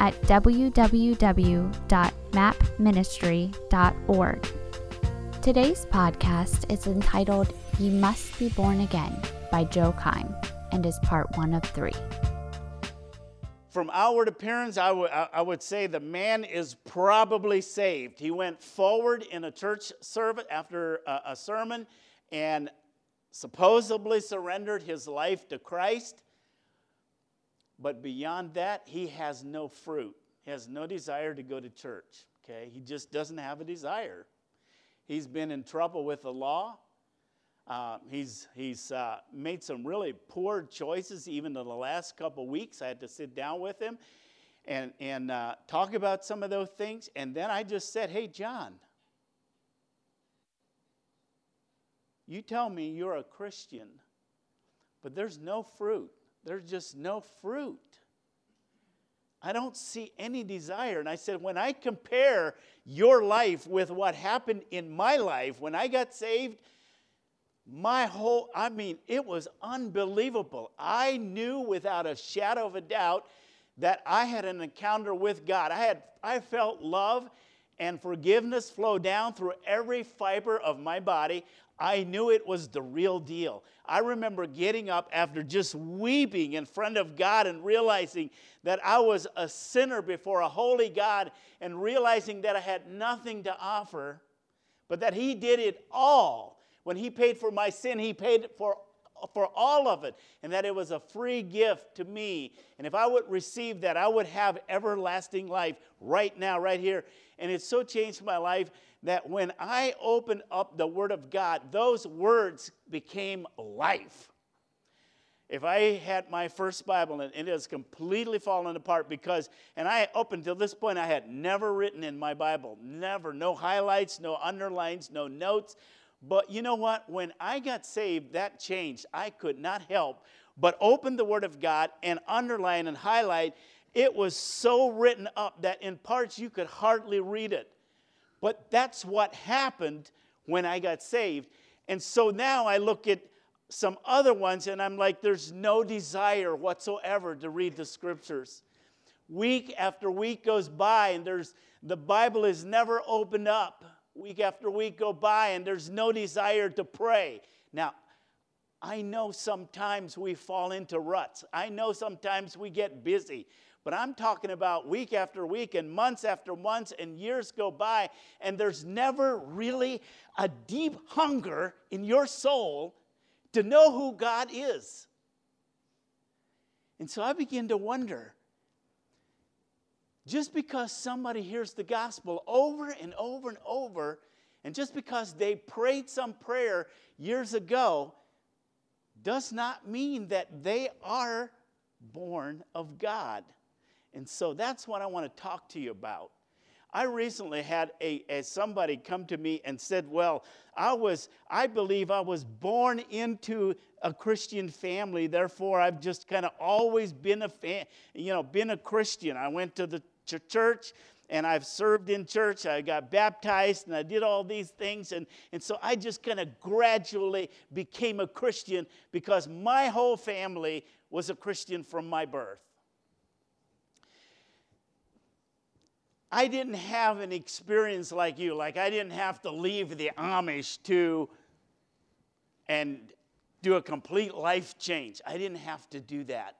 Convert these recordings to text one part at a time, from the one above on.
at www.mapministry.org. Today's podcast is entitled You Must Be Born Again by Joe Keim and is part one of three. From outward appearance, I would- I- I would say the man is probably saved. He went forward in a church service after a, a sermon and supposedly surrendered his life to Christ. But beyond that, he has no fruit. He has no desire to go to church. Okay? He just doesn't have a desire. He's been in trouble with the law. Uh, he's he's uh, made some really poor choices even in the last couple weeks. I had to sit down with him and, and uh, talk about some of those things. And then I just said, Hey, John, you tell me you're a Christian, but there's no fruit. There's just no fruit. I don't see any desire. And I said, when I compare your life with what happened in my life when I got saved, my whole, I mean, it was unbelievable. I knew without a shadow of a doubt that I had an encounter with God. I had, I felt love and forgiveness flow down through every fiber of my body. I knew it was the real deal. I remember getting up after just weeping in front of God and realizing that I was a sinner before a holy God and realizing that I had nothing to offer, but that He did it all. When He paid for my sin, He paid for for all of it, and that it was a free gift to me. And if I would receive that, I would have everlasting life right now, right here. And it so changed my life that when I opened up the Word of God, those words became life. If I had my first Bible and it has completely fallen apart because, and I, up until this point, I had never written in my Bible, never, no highlights, no underlines, no notes. But you know what? When I got saved, that changed. I could not help but open the Word of God and underline and highlight. It was so written up that in parts you could hardly read it. But that's what happened when I got saved. And so now I look at some other ones and I'm like, there's no desire whatsoever to read the scriptures. Week after week goes by and there's the Bible is never opened up. Week after week go by and there's no desire to pray. Now, I know sometimes we fall into ruts. I know sometimes we get busy. But I'm talking about week after week and months after months and years go by, and there's never really a deep hunger in your soul to know who God is. And so I begin to wonder just because somebody hears the gospel over and over and over, and just because they prayed some prayer years ago, does not mean that they are born of God. And so that's what I want to talk to you about. I recently had a, a, somebody come to me and said, "Well, I was I believe I was born into a Christian family, therefore I've just kind of always been a fan, you know, been a Christian. I went to the ch- church and I've served in church. I got baptized and I did all these things. And, and so I just kind of gradually became a Christian because my whole family was a Christian from my birth. I didn't have an experience like you. Like, I didn't have to leave the Amish to and do a complete life change. I didn't have to do that.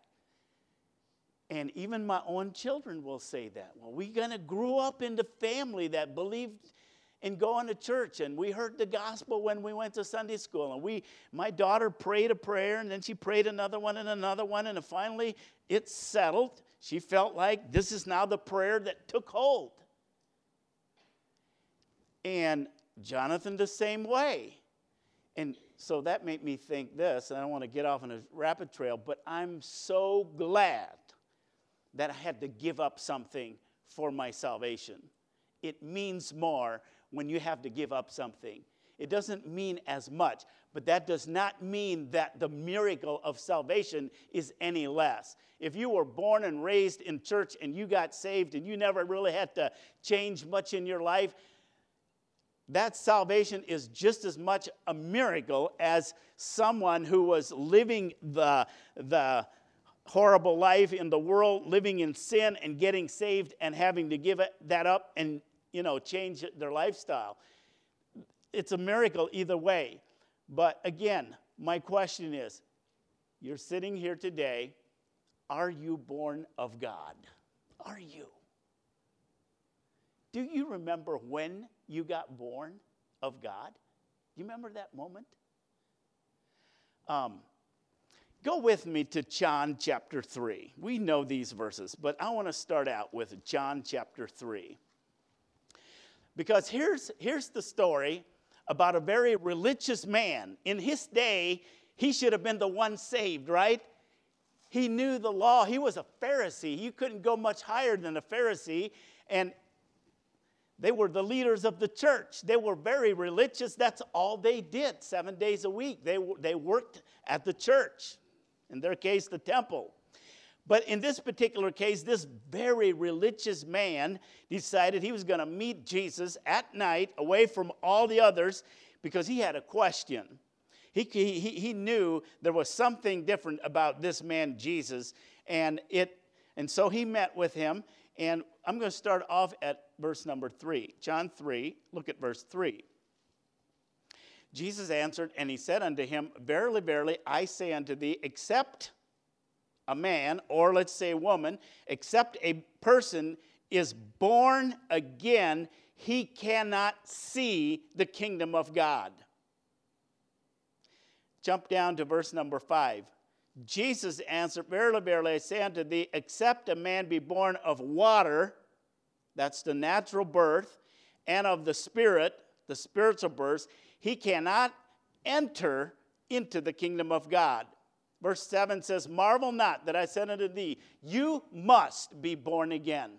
And even my own children will say that. Well, we kind of grew up in the family that believed in going to church, and we heard the gospel when we went to Sunday school. And we, my daughter prayed a prayer, and then she prayed another one and another one, and finally it settled. She felt like this is now the prayer that took hold. And Jonathan the same way. And so that made me think this, and I don't want to get off on a rapid trail, but I'm so glad that I had to give up something for my salvation. It means more when you have to give up something. It doesn't mean as much, but that does not mean that the miracle of salvation is any less. If you were born and raised in church and you got saved and you never really had to change much in your life, that salvation is just as much a miracle as someone who was living the, the horrible life in the world, living in sin and getting saved and having to give it, that up and you know change their lifestyle. It's a miracle either way. But again, my question is you're sitting here today. Are you born of God? Are you? Do you remember when you got born of God? Do you remember that moment? Um, go with me to John chapter 3. We know these verses, but I want to start out with John chapter 3. Because here's, here's the story about a very religious man. In his day, he should have been the one saved, right? He knew the law. He was a Pharisee. You couldn't go much higher than a Pharisee. And they were the leaders of the church. They were very religious. That's all they did, seven days a week. They, they worked at the church, in their case, the temple. But in this particular case, this very religious man decided he was going to meet Jesus at night away from all the others because he had a question. He, he, he knew there was something different about this man, Jesus, and, it, and so he met with him. And I'm going to start off at verse number three. John 3, look at verse 3. Jesus answered, and he said unto him, Verily, verily, I say unto thee, except a man, or let's say a woman, except a person is born again, he cannot see the kingdom of God. Jump down to verse number five. Jesus answered, Verily, verily, I say unto thee, except a man be born of water, that's the natural birth, and of the Spirit, the spiritual birth, he cannot enter into the kingdom of God. Verse 7 says, Marvel not that I said unto thee, you must be born again.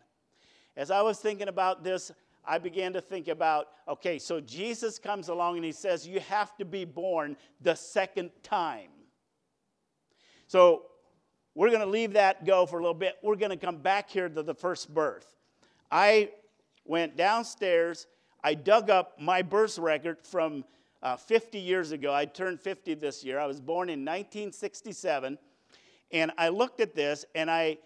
As I was thinking about this, I began to think about okay, so Jesus comes along and he says, You have to be born the second time. So we're going to leave that go for a little bit. We're going to come back here to the first birth. I went downstairs, I dug up my birth record from uh, 50 years ago. I turned 50 this year. I was born in 1967. And I looked at this, and I,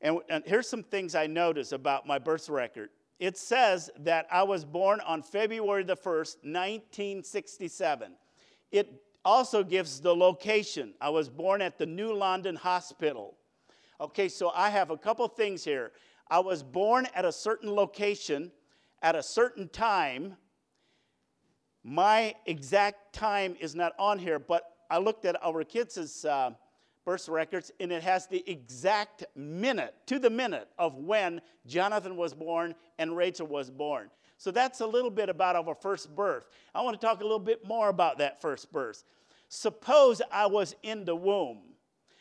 and, and here's some things I noticed about my birth record. It says that I was born on February the 1st, 1967. It also gives the location. I was born at the New London Hospital. Okay, so I have a couple things here. I was born at a certain location at a certain time. My exact time is not on here, but I looked at our kids' uh, birth records and it has the exact minute, to the minute, of when Jonathan was born and Rachel was born. So that's a little bit about our first birth. I want to talk a little bit more about that first birth. Suppose I was in the womb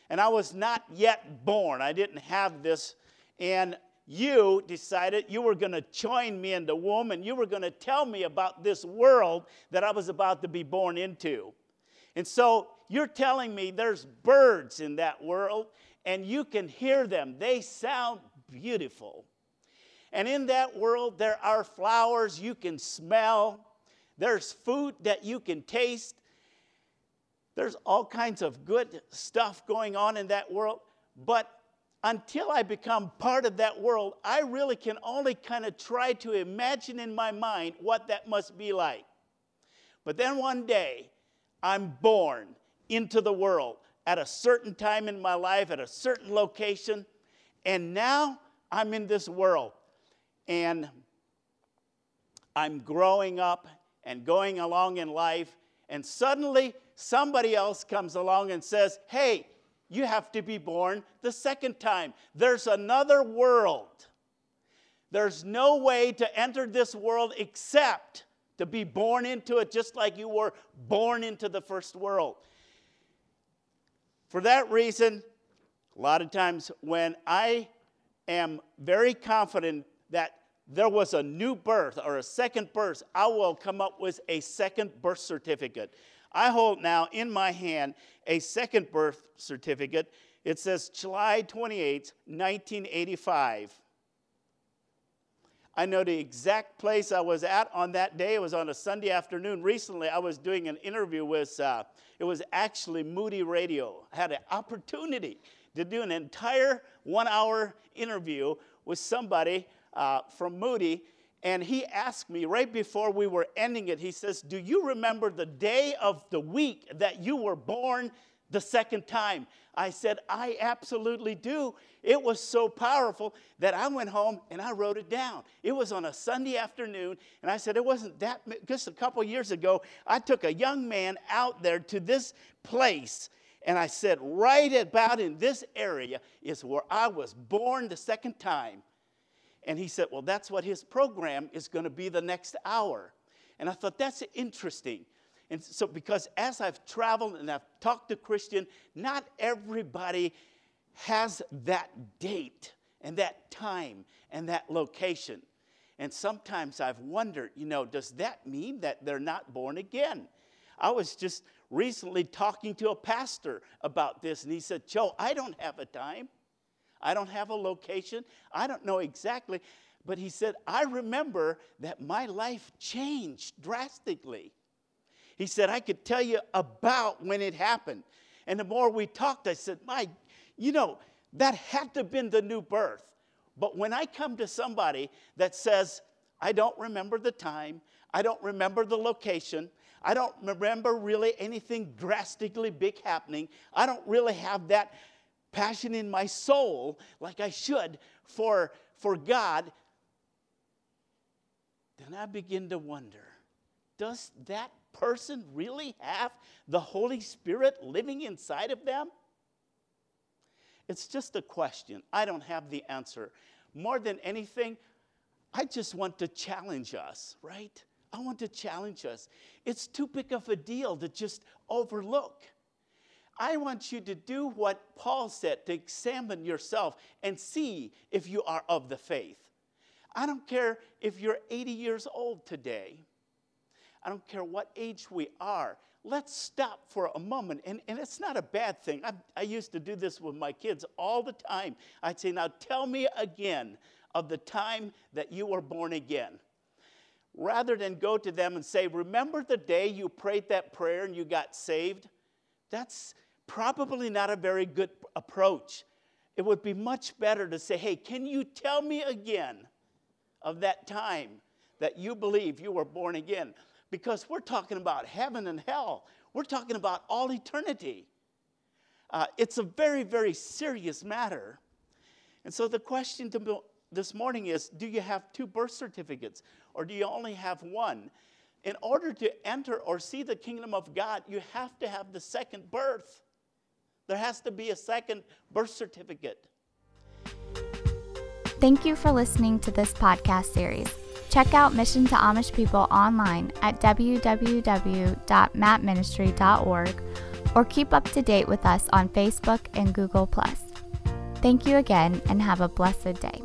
and I was not yet born, I didn't have this, and you decided you were going to join me in the womb and you were going to tell me about this world that I was about to be born into. And so you're telling me there's birds in that world and you can hear them. They sound beautiful. And in that world, there are flowers you can smell, there's food that you can taste. There's all kinds of good stuff going on in that world, but until I become part of that world, I really can only kind of try to imagine in my mind what that must be like. But then one day, I'm born into the world at a certain time in my life, at a certain location, and now I'm in this world. And I'm growing up and going along in life, and suddenly somebody else comes along and says, Hey, you have to be born the second time. There's another world. There's no way to enter this world except to be born into it just like you were born into the first world. For that reason, a lot of times when I am very confident that there was a new birth or a second birth, I will come up with a second birth certificate. I hold now in my hand a second birth certificate. It says July 28, 1985. I know the exact place I was at on that day. It was on a Sunday afternoon. Recently, I was doing an interview with, uh, it was actually Moody Radio. I had an opportunity to do an entire one hour interview with somebody uh, from Moody. And he asked me right before we were ending it, he says, Do you remember the day of the week that you were born the second time? I said, I absolutely do. It was so powerful that I went home and I wrote it down. It was on a Sunday afternoon, and I said, It wasn't that, just a couple years ago, I took a young man out there to this place. And I said, right about in this area is where I was born the second time. And he said, Well, that's what his program is going to be the next hour. And I thought, That's interesting. And so, because as I've traveled and I've talked to Christian, not everybody has that date and that time and that location. And sometimes I've wondered, you know, does that mean that they're not born again? I was just recently talking to a pastor about this, and he said, Joe, I don't have a time. I don't have a location. I don't know exactly. But he said, I remember that my life changed drastically. He said, I could tell you about when it happened. And the more we talked, I said, My, you know, that had to have been the new birth. But when I come to somebody that says, I don't remember the time, I don't remember the location, I don't remember really anything drastically big happening, I don't really have that passion in my soul like I should for, for God, then I begin to wonder does that person really have the Holy Spirit living inside of them? It's just a question. I don't have the answer. More than anything, I just want to challenge us, right? I want to challenge us. It's too big of a deal to just overlook. I want you to do what Paul said to examine yourself and see if you are of the faith. I don't care if you're 80 years old today. I don't care what age we are. Let's stop for a moment. And, and it's not a bad thing. I, I used to do this with my kids all the time. I'd say, Now tell me again of the time that you were born again. Rather than go to them and say, Remember the day you prayed that prayer and you got saved? That's probably not a very good approach. It would be much better to say, Hey, can you tell me again of that time that you believe you were born again? Because we're talking about heaven and hell, we're talking about all eternity. Uh, it's a very, very serious matter. And so the question to this morning is do you have two birth certificates or do you only have one? In order to enter or see the kingdom of God, you have to have the second birth. There has to be a second birth certificate. Thank you for listening to this podcast series. Check out Mission to Amish People online at www.mapministry.org or keep up to date with us on Facebook and Google. Thank you again and have a blessed day.